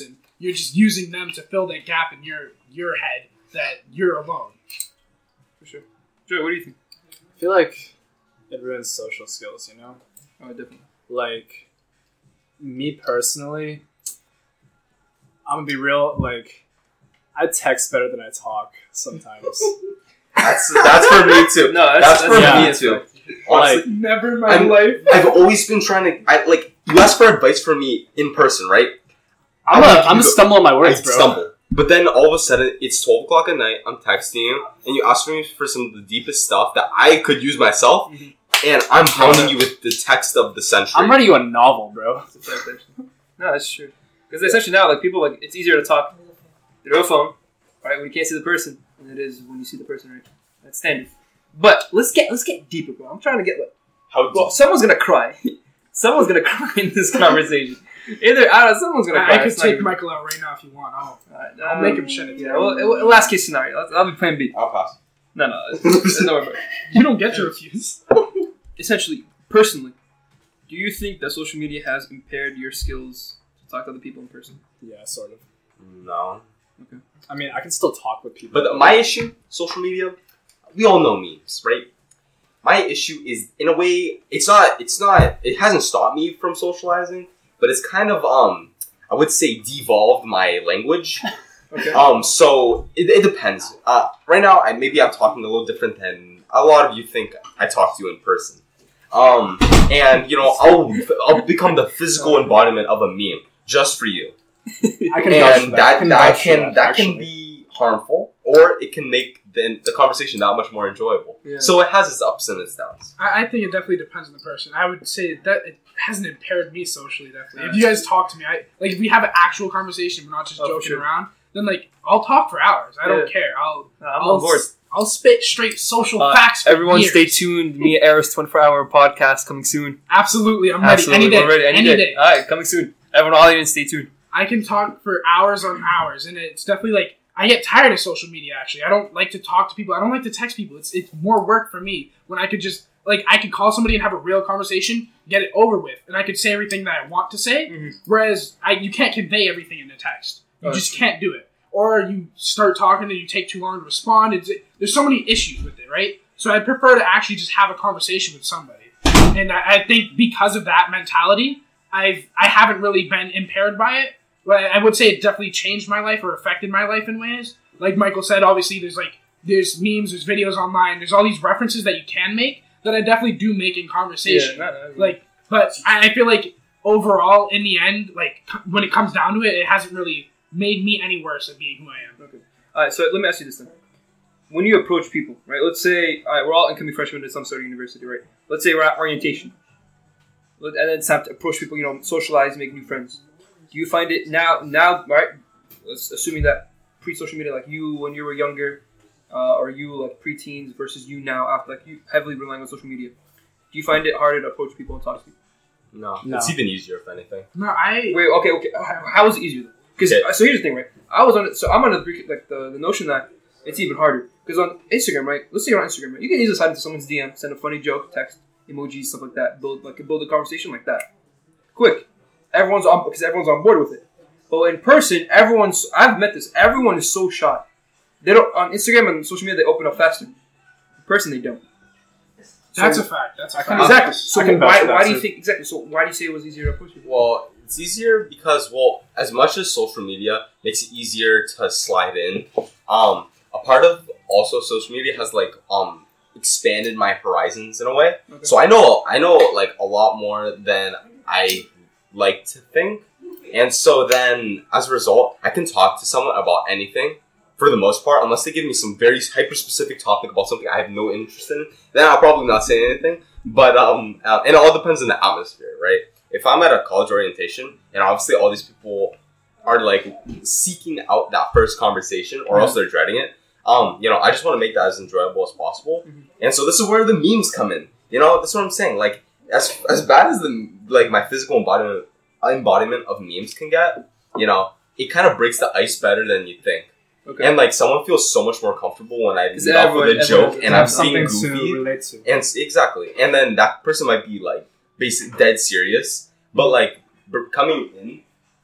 Person. You're just using them to fill that gap in your your head that you're alone. For sure. Joey, what do you think? I feel like it ruins social skills. You know, Oh, definitely. like me personally, I'm gonna be real. Like, I text better than I talk sometimes. [laughs] That's that's for me too. No, That's, that's, for yeah. me too. Honestly, Never in my I'm- life. I've always been trying to. I like you ask for advice from me in person, right? I'm I a, like I'm you a stumble on my words, I words, bro. stumble. But then all of a sudden, it's 12 o'clock at night, I'm texting you, and you ask me for some of the deepest stuff that I could use myself, Mhm. and I'm hounding you with the text of the century. I'm writing you a novel, bro. That's a fact, actually. No, that's true. Because essentially now, like people, like it's easier to talk through a phone, right? When you can't see the person, than it is when you see the person, right? That's standard. But let's get let's get deeper, bro. I'm trying to get like, How well, someone's gonna cry. [laughs] someone's gonna [laughs] cry in this conversation. Either I don't know, someone's gonna cry. I, I could take even- Michael out right now if you want. I'll, Alright, I'll um, make him shed it. Yeah, well, it- last case scenario. I'll, I'll be plan B. I'll pass. No, no, it's- [laughs] no, no, no. You don't get to refuse. [laughs] essentially, personally, do you think that social media has impaired your skills to talk to other people in person? Yeah, sort of. No. Okay. I mean, I can still talk with people. But my issue, social media, we all know memes, right? My issue is, in a way, it's not, it's not, it hasn't stopped me from socializing, but it's kind of, um, I would say, devolved my language. [laughs] Okay. Um, so it, it depends. Uh, right now, I maybe I'm talking a little different than a lot of you think I talk to you in person. Um, and you know, I'll I'll become the physical embodiment of a meme just for you, I can vouch for and that. that I can that vouch can that, that can be harmful, or it can make the the conversation that much more enjoyable. Yeah. So it has its ups and its downs. I, I think it definitely depends on the person. I would say that it hasn't impaired me socially. Definitely, if you guys talk to me, I like if we have an actual conversation, we're not just Oh, joking sure. around. Then like I'll talk for hours. I don't care. I'll No, I'm I'll, on board. s- I'll spit straight social Uh, facts. For Everyone, years. stay tuned. Me and Eris 24 hour podcast coming soon. Absolutely, I'm ready. Any day. ready. Any, Any day. day. All right, coming soon. Everyone, all audience, stay tuned. I can talk for hours on hours, and it's definitely like I get tired of social media. Actually, I don't like to talk to people. I don't like to text people. It's it's more work for me when I could just like I could call somebody and have a real conversation, get it over with, and I could say everything that I want to say. Mhm. Whereas I you can't convey everything in a text. You Oh, just can't do it. Or you start talking and you take too long to respond. It's there's so many issues with it, right? So I prefer to actually just have a conversation with somebody. And I, I think because of that mentality, I've I haven't really been impaired by it. But I would say it definitely changed my life or affected my life in ways. Like Michael said, obviously there's like there's memes, there's videos online, there's all these references that you can make that I definitely do make in conversation. no, Like, but I, I feel like overall, in the end, like when it comes down to it, it hasn't really made me any worse at being who I am. Okay. All right, so let me ask you this then. When you approach people, right? Let's say all right, we're all incoming freshmen at some sort of university, right? Let's say we're at orientation, and then it's time to approach people, you know, socialize, make new friends. Do you find it now? Now, right? Assuming that pre-social media, like you when you were younger, uh, or you like pre-teens versus you now after like you heavily relying on social media. Do you find it harder to approach people and talk to people? No, No. it's even easier if anything. No, I Wait, okay, okay. How, how is it easier? Because Okay. so here's the thing, right? I was on it, so I'm under the like the, the notion that it's even harder because on Instagram, right? Let's say you're on Instagram, right? You can easily slide into someone's DM, send a funny joke, text, emojis, stuff like that, build like build a conversation like that, quick. Everyone's on because everyone's on board with it. But in person, everyone's I've met this. Everyone is so shy. They don't on Instagram and social media. They open up faster. In person, they don't. that's So- a fact. That's a I fact. exactly. So I can vouch why, that why do you too. think exactly? So why do you say it was easier to approach people? Well, it's easier because well, as much as social media makes it easier to slide in, um, a part of also social media has like um expanded my horizons in a way. Okay. So I know I know like a lot more than I like to think, and so then as a result, I can talk to someone about anything for the most part, unless they give me some very hyper specific topic about something I have no interest in. Then I'll probably not say anything. But um, uh, and it all depends on the atmosphere, right? If I'm at a college orientation, and obviously all these people are like seeking out that first conversation, or else they're dreading it. Um, you know, I just want to make that as enjoyable as possible, Mhm. and so this is where the memes come in. You know, that's what I'm saying. Like, as as bad as the like my physical embodiment embodiment of memes can get, you know, it kind of breaks the ice better than you think. Okay. And like someone feels so much more comfortable when I lead off with a joke and I'm being goofy. to relate to. And exactly, and then that person might be like basic dead serious, but like b- coming in,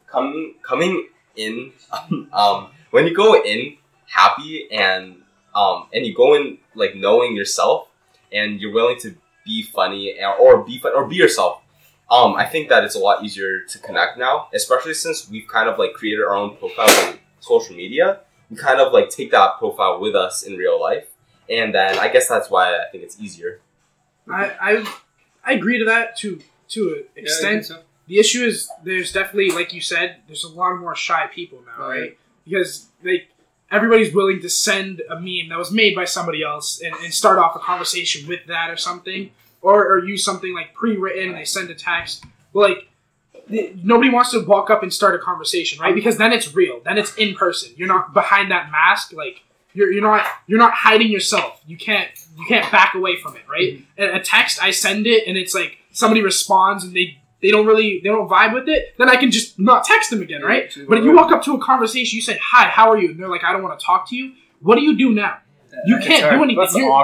coming coming in, [laughs] um, when you go in happy and um and you go in like knowing yourself and you're willing to be funny and- or be fun or be yourself. Um, I think that it's a lot easier to connect now, especially since we've kind of like created our own profiles on social media. We kind of like take that profile with us in real life, and then I guess that's why I think it's easier. I, I I agree to that to to an extent. the issue is there's definitely, like you said, there's a lot more shy people now, Oh, right? Because like everybody's willing to send a meme that was made by somebody else and, and start off a conversation with that or something, or, or use something like pre-written. They send a text, but like the, nobody wants to walk up and start a conversation, right? Because then it's real, then it's in person. You're not behind that mask, like. You're, you're not you're not hiding yourself. You can't you can't back away from it, right? A, a text, I send it, and it's like somebody responds, and they they don't really they don't vibe with it, then I can just not text them again, right? Yeah, But if you walk up to a conversation, you say, "Hi, how are you?" and they're like, "I don't want to talk to you." What do you do now? You can't do anything.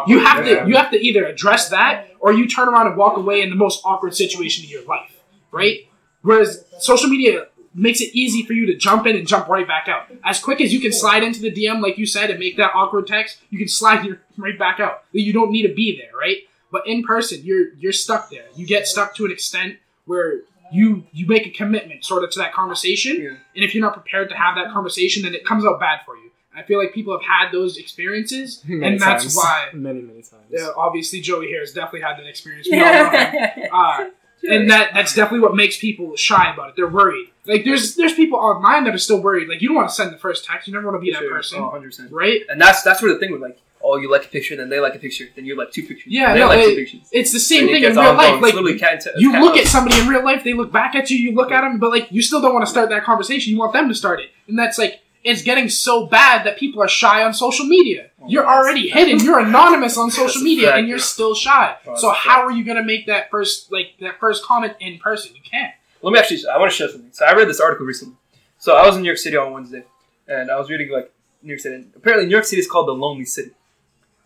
You have yeah. to you have to either address that or you turn around and walk away in the most awkward situation of your life, right? Whereas social media makes it easy for you to jump in and jump right back out. As quick as you can slide into the DM, like you said, and make that awkward text, you can slide your, [laughs] right back out. You don't need to be there, right? But in person, you're you're stuck there. You get stuck to an extent where you you make a commitment sort of to that conversation, Yeah. and if you're not prepared to have that conversation, then it comes out bad for you. I feel like people have had those experiences, [laughs] Many and that's times. why [laughs] many many times. uh, obviously Joey here has definitely had that experience. We all know him. Uh, and that that's definitely what makes people shy about it. They're worried. Like there's there's people online that are still worried. Like you don't want to send the first text. You never want to be that person, Oh, 100%. right? And that's that's where the thing with like, oh, you like a picture, then they like a picture, then you like two pictures. Yeah, they no, like it- two pictures. It's the same And thing in real ongoing. life. Like literally cat you cat look and at somebody in real life, they look back at you, you look at them, but like you still don't want to start that conversation. You want them to start it, and that's like it's getting so bad that people are shy on social media. Oh, you're already hidden. You're anonymous on social media, fact, and you're yeah. still shy. Oh, so how are you gonna make that first like that first comment in person? You can't. Let me actually. I want to share something. So I read this article recently. So I was in New York City on Wednesday, and I was reading like New York City. And apparently, New York City is called the lonely city,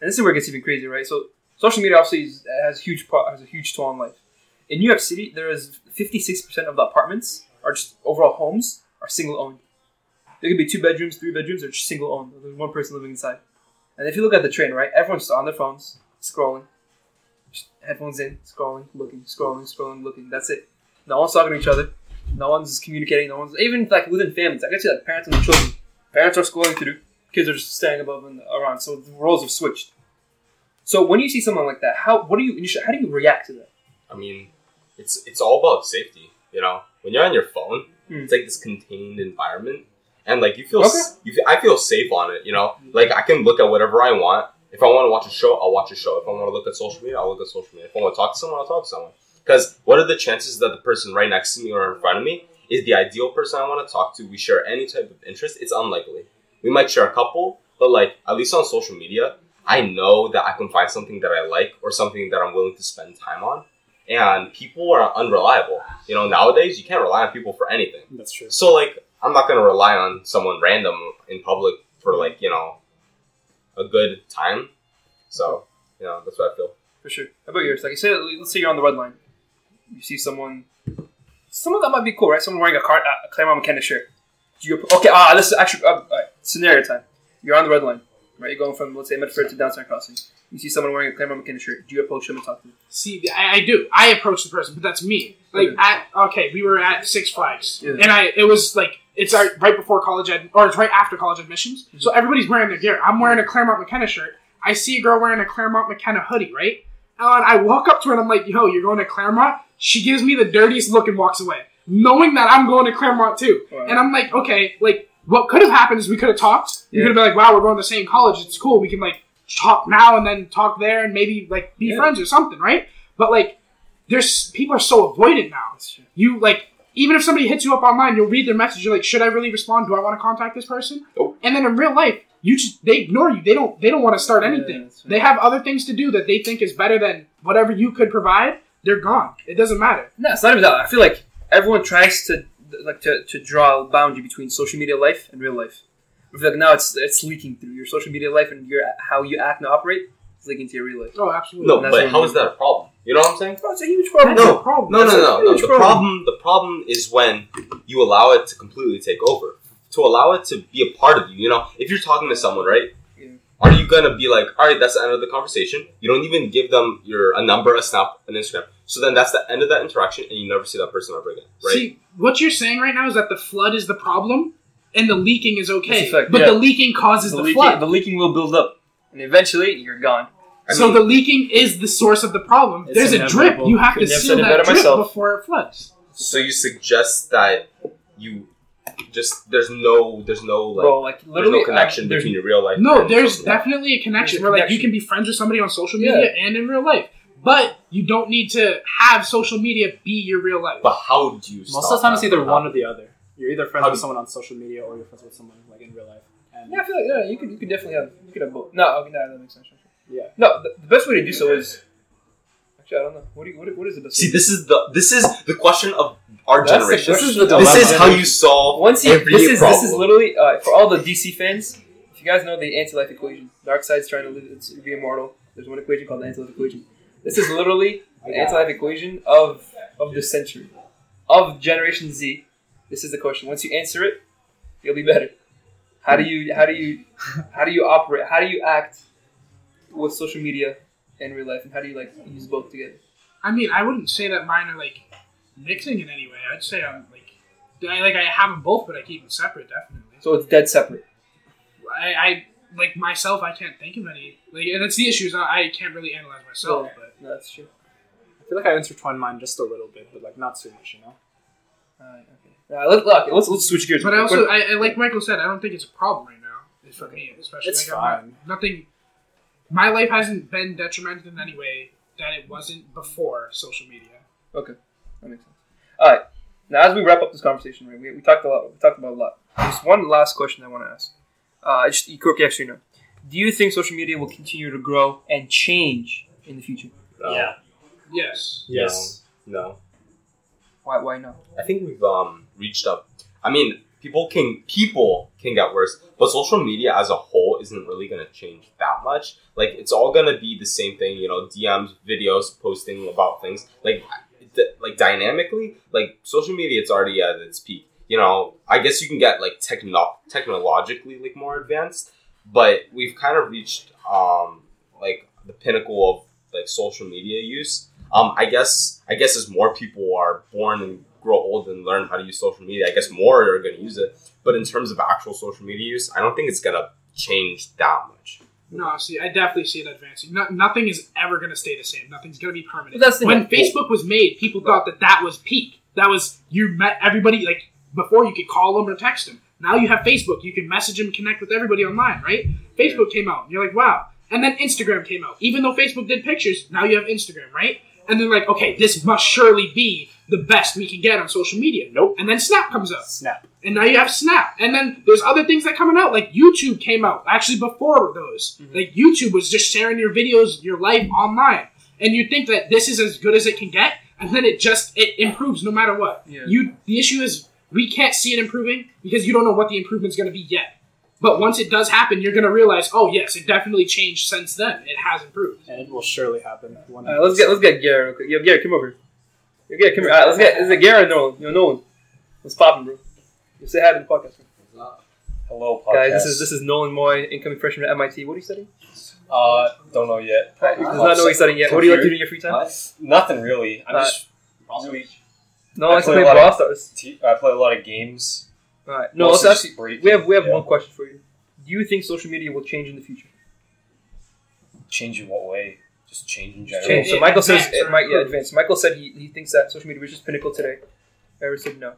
and this is where it gets even crazier, right? So social media obviously is, has a huge pro- has a huge toll on life. In New York City, there is fifty six percent of the apartments are just overall homes are single owned. There could be two bedrooms, three bedrooms, or just single owned. There's one person living inside. And if you look at the train, right, everyone's just on their phones, scrolling, just headphones in, scrolling, looking, scrolling, scrolling, looking. That's it. No one's talking to each other. No one's communicating. No one's even like within families. I can see like parents and children. Parents are scrolling through. Kids are just standing above and around. So the roles have switched. So when you see someone like that, how what do you how do you react to that? I mean, it's it's all about safety. You know, when you're on your phone, Hmm. it's like this contained environment, and like you feel, Okay. you feel, I feel safe on it. You know, like I can look at whatever I want. If I want to watch a show, I'll watch a show. If I want to look at social media, I'll look at social media. If I want to talk to someone, I'll talk to someone. Because what are the chances that the person right next to me or in front of me is the ideal person I want to talk to? We share any type of interest. It's unlikely. We might share a couple, but like at least on social media, I know that I can find something that I like or something that I'm willing to spend time on. And people are unreliable. You know, nowadays you can't rely on people for anything. That's true. So like, I'm not gonna rely on someone random in public for like you know a good time. So you know that's what I feel. For sure. How about yours? Like you say, let's say you're on the red line. You see someone, someone that might be cool, right? Someone wearing a, car, a Claremont McKenna shirt. Do you okay? Ah, this is actually uh, all right, scenario time. You're on the red line, right? You're going from let's say Medford to Downtown Crossing. You see someone wearing a Claremont McKenna shirt. Do you approach them and talk to them? See, I, I do. I approach the person, but that's me. Like Okay. at okay, we were at Six Flags, Yeah. and I it was like it's right before college ed, or it's right after college admissions. Mm-hmm. So everybody's wearing their gear. I'm wearing a Claremont McKenna shirt. I see a girl wearing a Claremont McKenna hoodie, right? And I walk up to her and I'm like, "Yo, you're going to Claremont?" She gives me the dirtiest look and walks away, knowing that I'm going to Claremont too. Wow. And I'm like, "Okay, like what could have happened is we could have talked. We Yeah. could have been like, wow, we're going to the same college. It's cool. We can like talk now and then talk there and maybe like be Yeah. friends or something, right?" But like, there's people are so avoidant now. You like even if somebody hits you up online, you'll read their message. You're like, should I really respond? Do I want to contact this person? Nope. And then in real life, you just they ignore you. They don't they don't want to start anything. that's right. They have other things to do that they think is better than whatever you could provide. They're gone. It doesn't matter. No, it's not even that. I feel like everyone tries to like to, to draw a boundary between social media life and real life. I feel like now it's it's leaking through your social media life and your how you act and operate is leaking to your real life. Oh, absolutely. No, but what how I is that a problem? You know what I'm saying? Bro, it's a huge problem. No, problem. No, no, no, no. The problem. problem, the problem is when you allow it to completely take over. To allow it to be a part of you. You know, if you're talking to someone, right? Are you gonna be like, all right, that's the end of the conversation? You don't even give them your a number, a snap, an Instagram. So then that's the end of that interaction, and you never see that person ever again, right? See, what you're saying right now is that the flood is the problem, and the leaking is okay, That's fact, but yeah. the leaking causes The, the, leaking, flood. the leaking will build up, and eventually you're gone. I so mean, the leaking is the source of the problem. It's There's a drip. You have to Couldn't seal that better drip myself. before it floods. so you suggest that you just there's no there's no like Bro, like there's no connection uh, there's- between your real life. No, and there's social media. definitely a connection where like you can be friends with somebody on social Yeah. media and in real life, but you don't need to have social media be your real life. But how do you? Most stop of the time, it's either one or the other. You're either friends How with someone on social media or you're friends with someone like in real life. And Yeah, I feel like yeah, you could you could definitely have you could have both. No, okay, no, that makes sense. Yeah. No, the, the best way to do so is actually I don't know. What do you, what, what is the best? See, way? this is the this is the question of our That's the generation. question. This is the This is how you solve Once you every this is problem. this is literally uh, for all the DC fans. If you guys know the anti-life equation, Darkseid's trying to live, it's, be immortal. There's one equation called the anti-life equation. This is literally the anti-life equation of of the century, of Generation Z. This is the question. Once you answer it, you'll be better. How do you how do you how do you operate? How do you act with social media and real life, and how do you like use both together? I mean, I wouldn't say that mine are like mixing in any way. I'd say I'm like, I like I have them both, but I keep them separate. Definitely. So it's dead separate. I, I like myself. I can't think of any. Like, and that's the issue. Is I, I can't really analyze myself. Yeah. But No, that's true. I feel like I intertwine mine just a little bit, but like not too much, you know. Alright, okay. Uh, let, look, let's let's switch gears. but I also, I, I like Michael said, I don't think it's a problem right now. It's for me, especially. It's like, I'm not- fine. nothing. My life hasn't been detrimental in any way that it wasn't before social media. Okay, that makes sense. All right. Now, as we wrap up this conversation, right, we, we talked a lot. We talked about a lot. There's one last question I want to ask. Uh, just you quick yes or no. Do you think social media will continue to grow and change in the future? No. Yeah. Yes. Yes. No. Why? Why not? I think we've um reached up. I mean, people can people can get worse, but social media as a whole isn't really gonna change that much. Like it's all gonna be the same thing. You know, DMs, videos, posting about things. Like d- like dynamically, like social media, it's already at its peak. You know, I guess you can get like techno technologically like more advanced, but we've kind of reached um like the pinnacle of like social media use. Um, I guess I guess as more people are born and grow old and learn how to use social media, I guess more are going to use it. But in terms of actual social media use, I don't think it's gonna change that much. No, see, I definitely see it advancing. No, nothing is ever going to stay the same. Nothing's going to be permanent. But that's the when thing. Facebook was made, people thought that that was peak. That was you met everybody like before you could call them or text them. Now you have Facebook. You can message them, connect with everybody online, right? Facebook came out. And you're like, wow. And then Instagram came out. Even though Facebook did pictures, now you have Instagram, right? And they're like, okay, this must surely be the best we can get on social media. Nope. And then Snap comes out. Snap. And now you have Snap. And then there's other things that coming out. Like YouTube came out actually before those. Mm-hmm. Like YouTube was just sharing your videos, your life online. And you think that this is as good as it can get, and then it just it improves no matter what. Yeah. You the issue is we can't see it improving because you don't know what the improvement's gonna be yet. But once it does happen, you're gonna realize, oh yes, it definitely changed since then. It has improved. And it will surely happen. One All right, let's get let's get Gary. Real quick. Yo, Gary, come over. Yo, Gary, come here. All right, let's get is it Gary or Nolan? Yo, Nolan. What's popping, bro? You say hi to the podcast. Hello, podcast. Guys, this is this is Nolan Moy, incoming freshman at MIT. What are you studying? Uh, don't know yet. He does not know what he's studying yet. What do you like to do in your free time? Uh, nothing really. I'm Uh, just really. No, I I play play a lot Brawl of- Stars. T- I play a lot of games. All right. No, let's Mostly ask. breaking, We have we have yeah. one question for you. Do you think social media will change in the future? Change in what way? Just change in general. Change. So it- Michael says, advance or it might, yeah, advance. Michael said he, he thinks that social media reaches pinnacle today. Ever said no.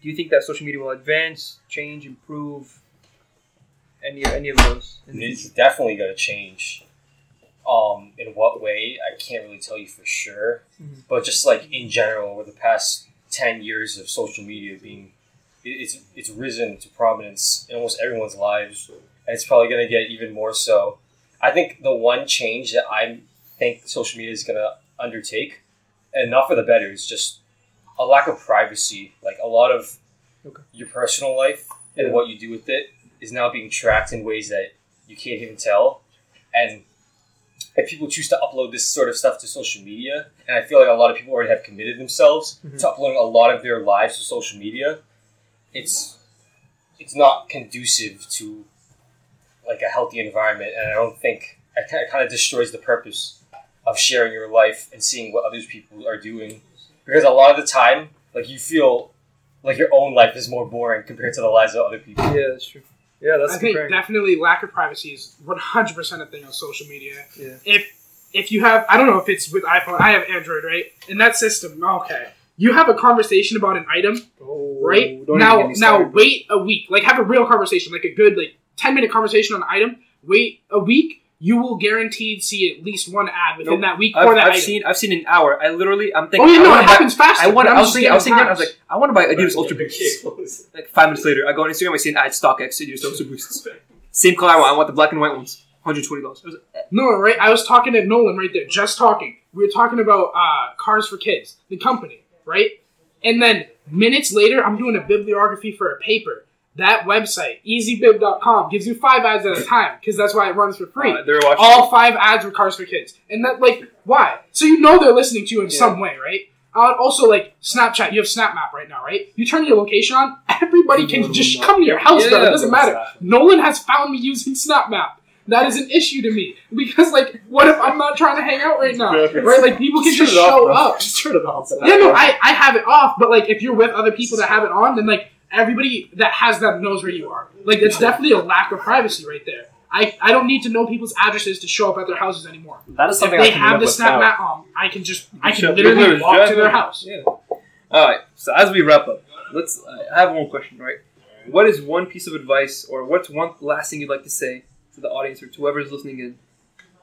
Do you think that social media will advance, change, improve? Any any of those? in the It's future? definitely going to change. Um, in what way? I can't really tell you for sure. Mhm. But just like in general, over the past ten years of social media being, it's it's risen to prominence in almost everyone's lives, and it's probably going to get even more so. I think the one change that I think social media is going to undertake, and not for the better, It's just a lack of privacy. Like a lot of Okay. your personal life and Yeah. what you do with it is now being tracked in ways that you can't even tell. And if people choose to upload this sort of stuff to social media, and I feel like a lot of people already have committed themselves Mhm. to uploading a lot of their lives to social media, it's it's not conducive to like a healthy environment, and I don't think it kind of destroys the purpose of sharing your life and seeing what other people are doing. Because a lot of the time, like you feel like your own life is more boring compared to the lives of other people. Yeah, that's true. Yeah, that's I think comparing. definitely lack of privacy is 100% a thing on social media. Yeah. If if you have, I don't know if it's with iPhone, I have Android, right? In that system, okay, you have a conversation about an item, Oh, right? now, get now wait a week, like have a real conversation, like a good like 10 minute conversation on an item. Wait a week, you will guaranteed see at least one ad within Nope. that week I've, for that I've item. seen I've seen an hour. I literally I'm thinking. oh thinking. yeah, no, wanna it buy- happens faster. I want. I was just thinking. I was saying thinking. I was like, I want to buy Adidas Ultra Boosts. Like five minutes later, I go on Instagram. I see an ad StockX Adidas Ultra Boosts. Same color I want. I want the black and white ones. Hundred twenty dollars. No, right? I was talking to Nolan right there, just talking. We were talking about uh, Cars for Kids, the company, right? And then minutes later, I'm doing a bibliography for a paper. That website, easybib.com, gives you five ads at a time because that's why it runs for free. Uh, they're watching. All five ads were Cars for Kids. And that, like, why? So you know they're listening to you in Yeah. some way, right? Uh, also, like, Snapchat, you have SnapMap right now, right? You turn your location on, everybody can just come to your house, Yeah, bro. It doesn't matter. exactly. Nolan has found me using SnapMap. That is an issue to me because, like, what if I'm not trying to hang out right now? Right? Like, people can just show up. Just turn it off. Yeah, no, I, I have it off, but like, if you're with other people that have it on, then like everybody that has them knows where you are. Like, it's definitely a lack of privacy right there. I, I don't need to know people's addresses to show up at their houses anymore. That is If something I they can have the without. SnapMap on, um, I can just I can literally literally walk drive to their house. Yeah. All right. So as we wrap up, let's. I have one question. Right. What is one piece of advice, or what's one last thing you'd like to say to the audience or to whoever's listening in,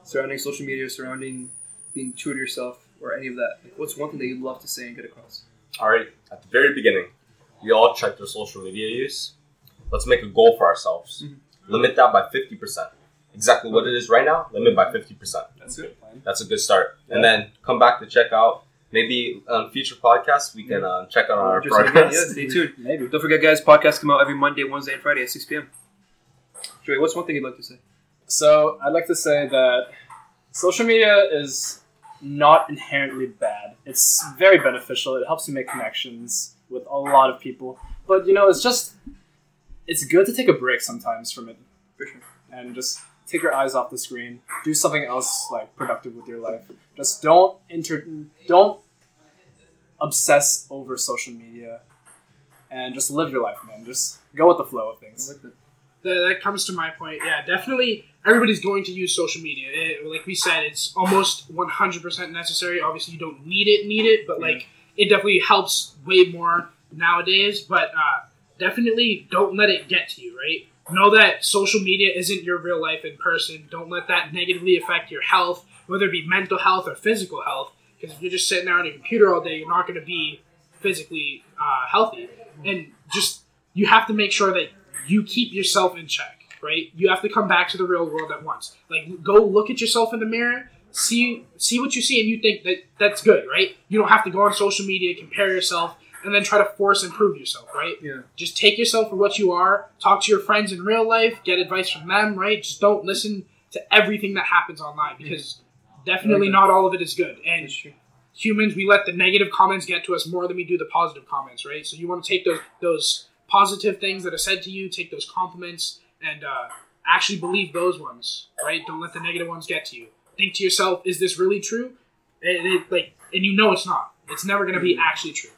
surrounding social media, surrounding being true to yourself, or any of that? Like, what's one thing that you'd love to say and get across? All right, at the very beginning, we all checked our social media use. Let's make a goal for ourselves. Mhm. Limit that by 50%. Exactly what it is right now, limit by 50%. That's good. That's a good start. And then come back to check out. Maybe on future podcasts, we can uh, check out our Just progress. yeah, stay tuned. Maybe. Don't forget, guys. Podcasts come out every Monday, Wednesday, and Friday at six p.m. Joey, what's one thing you'd like to say? So I'd like to say that social media is not inherently bad. It's very beneficial. It helps you make connections with a lot of people. But you know, it's just it's good to take a break sometimes from it For sure. and just take your eyes off the screen. Do something else like productive with your life. Just don't inter don't obsess over social media and just live your life, man. Just go with the flow of things. that comes to my point. Yeah, definitely. Everybody's going to use social media. It, like we said, it's almost 100% necessary. Obviously, you don't need it, need it, but like it definitely helps way more nowadays. But uh, definitely don't let it get to you. Right? Know that social media isn't your real life in person. Don't let that negatively affect your health, whether it be mental health or physical health. Because if you're just sitting there on your computer all day, you're not going to be physically uh, healthy. And just you have to make sure that you keep yourself in check, right? You have to come back to the real world at once. Like go look at yourself in the mirror, see see what you see and you think that that's good, right? You don't have to go on social media, compare yourself and then try to force improve yourself, right? Yeah. Just take yourself for what you are, talk to your friends in real life, get advice from them, right? Just don't listen to everything that happens online because definitely not all of it is good. And humans we let the negative comments get to us more than we do the positive comments right so you want to take those those positive things that are said to you take those compliments and uh, actually believe those ones right don't let the negative ones get to you think to yourself is this really true and it, like and you know it's not it's never going to be actually true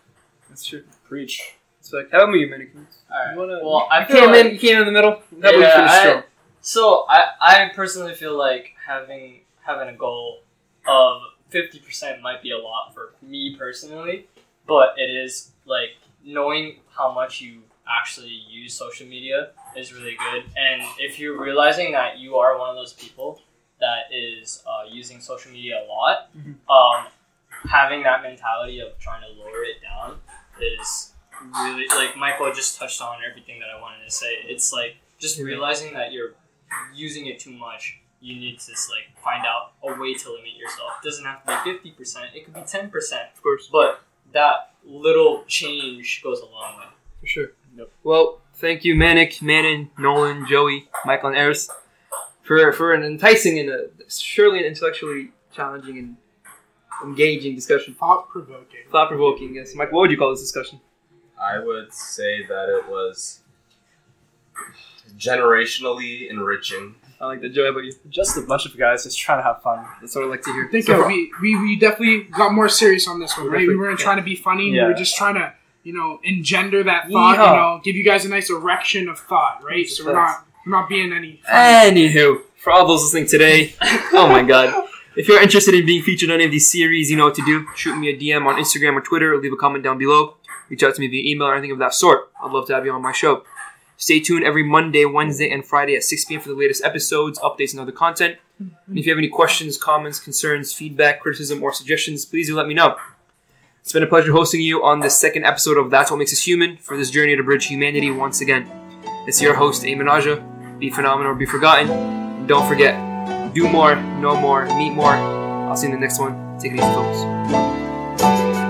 That's true. Preach. It's like, how about you, Mannequin? Alright. Wanna- Well, I came like- in. You came in the middle. How about you Yeah, finish I- strong? So I, I personally feel like having having a goal of fifty percent might be a lot for me personally, but it is like knowing how much you actually use social media is really good. And if you're realizing that you are one of those people that is uh, using social media a lot, Mhm. um, having that mentality of trying to lower it down is really like Michael just touched on everything that I wanted to say. It's like just realizing that you're using it too much. You need to just, like find out a way to limit yourself. It doesn't have to be fifty percent. It could be ten percent. Of course. But that little change goes a long way. For sure. Yep. Well, thank you, Manic, Manon, Nolan, Joey, Michael, and Eris, for for an enticing and a, surely an intellectually challenging and engaging discussion. thought provoking Thought provoking, yes. Mike, what would you call this discussion? I would say that it was generationally enriching. I like that. Joy, how about you? Just a bunch of guys just trying to have fun. That's what I like to hear. I think So uh, we, we, we definitely got more serious on this one, right? We weren't trying to be funny. Yeah. We Yeah. were just trying to, you know, engender that thought. Yeehaw. You know, give you guys a nice erection of thought, right? So we're not we're not being any. Anywho, for all those listening today, oh my god. If you're interested in being featured on any of these series, you know what to do. Shoot me a DM on Instagram or Twitter, or leave a comment down below. Reach out to me via email or anything of that sort. I'd love to have you on my show. Stay tuned every Monday, Wednesday, and Friday at 6 p.m. for the latest episodes, updates, and other content. And if you have any questions, comments, concerns, feedback, criticism, or suggestions, please do let me know. It's been a pleasure hosting you on this second episode of That's What Makes Us Human for this journey to bridge humanity once again. It's your host, Aiman Najah. Be phenomenal or be forgotten. Don't forget, do more, know more, meet more. I'll see you in the next one. Take it easy, folks.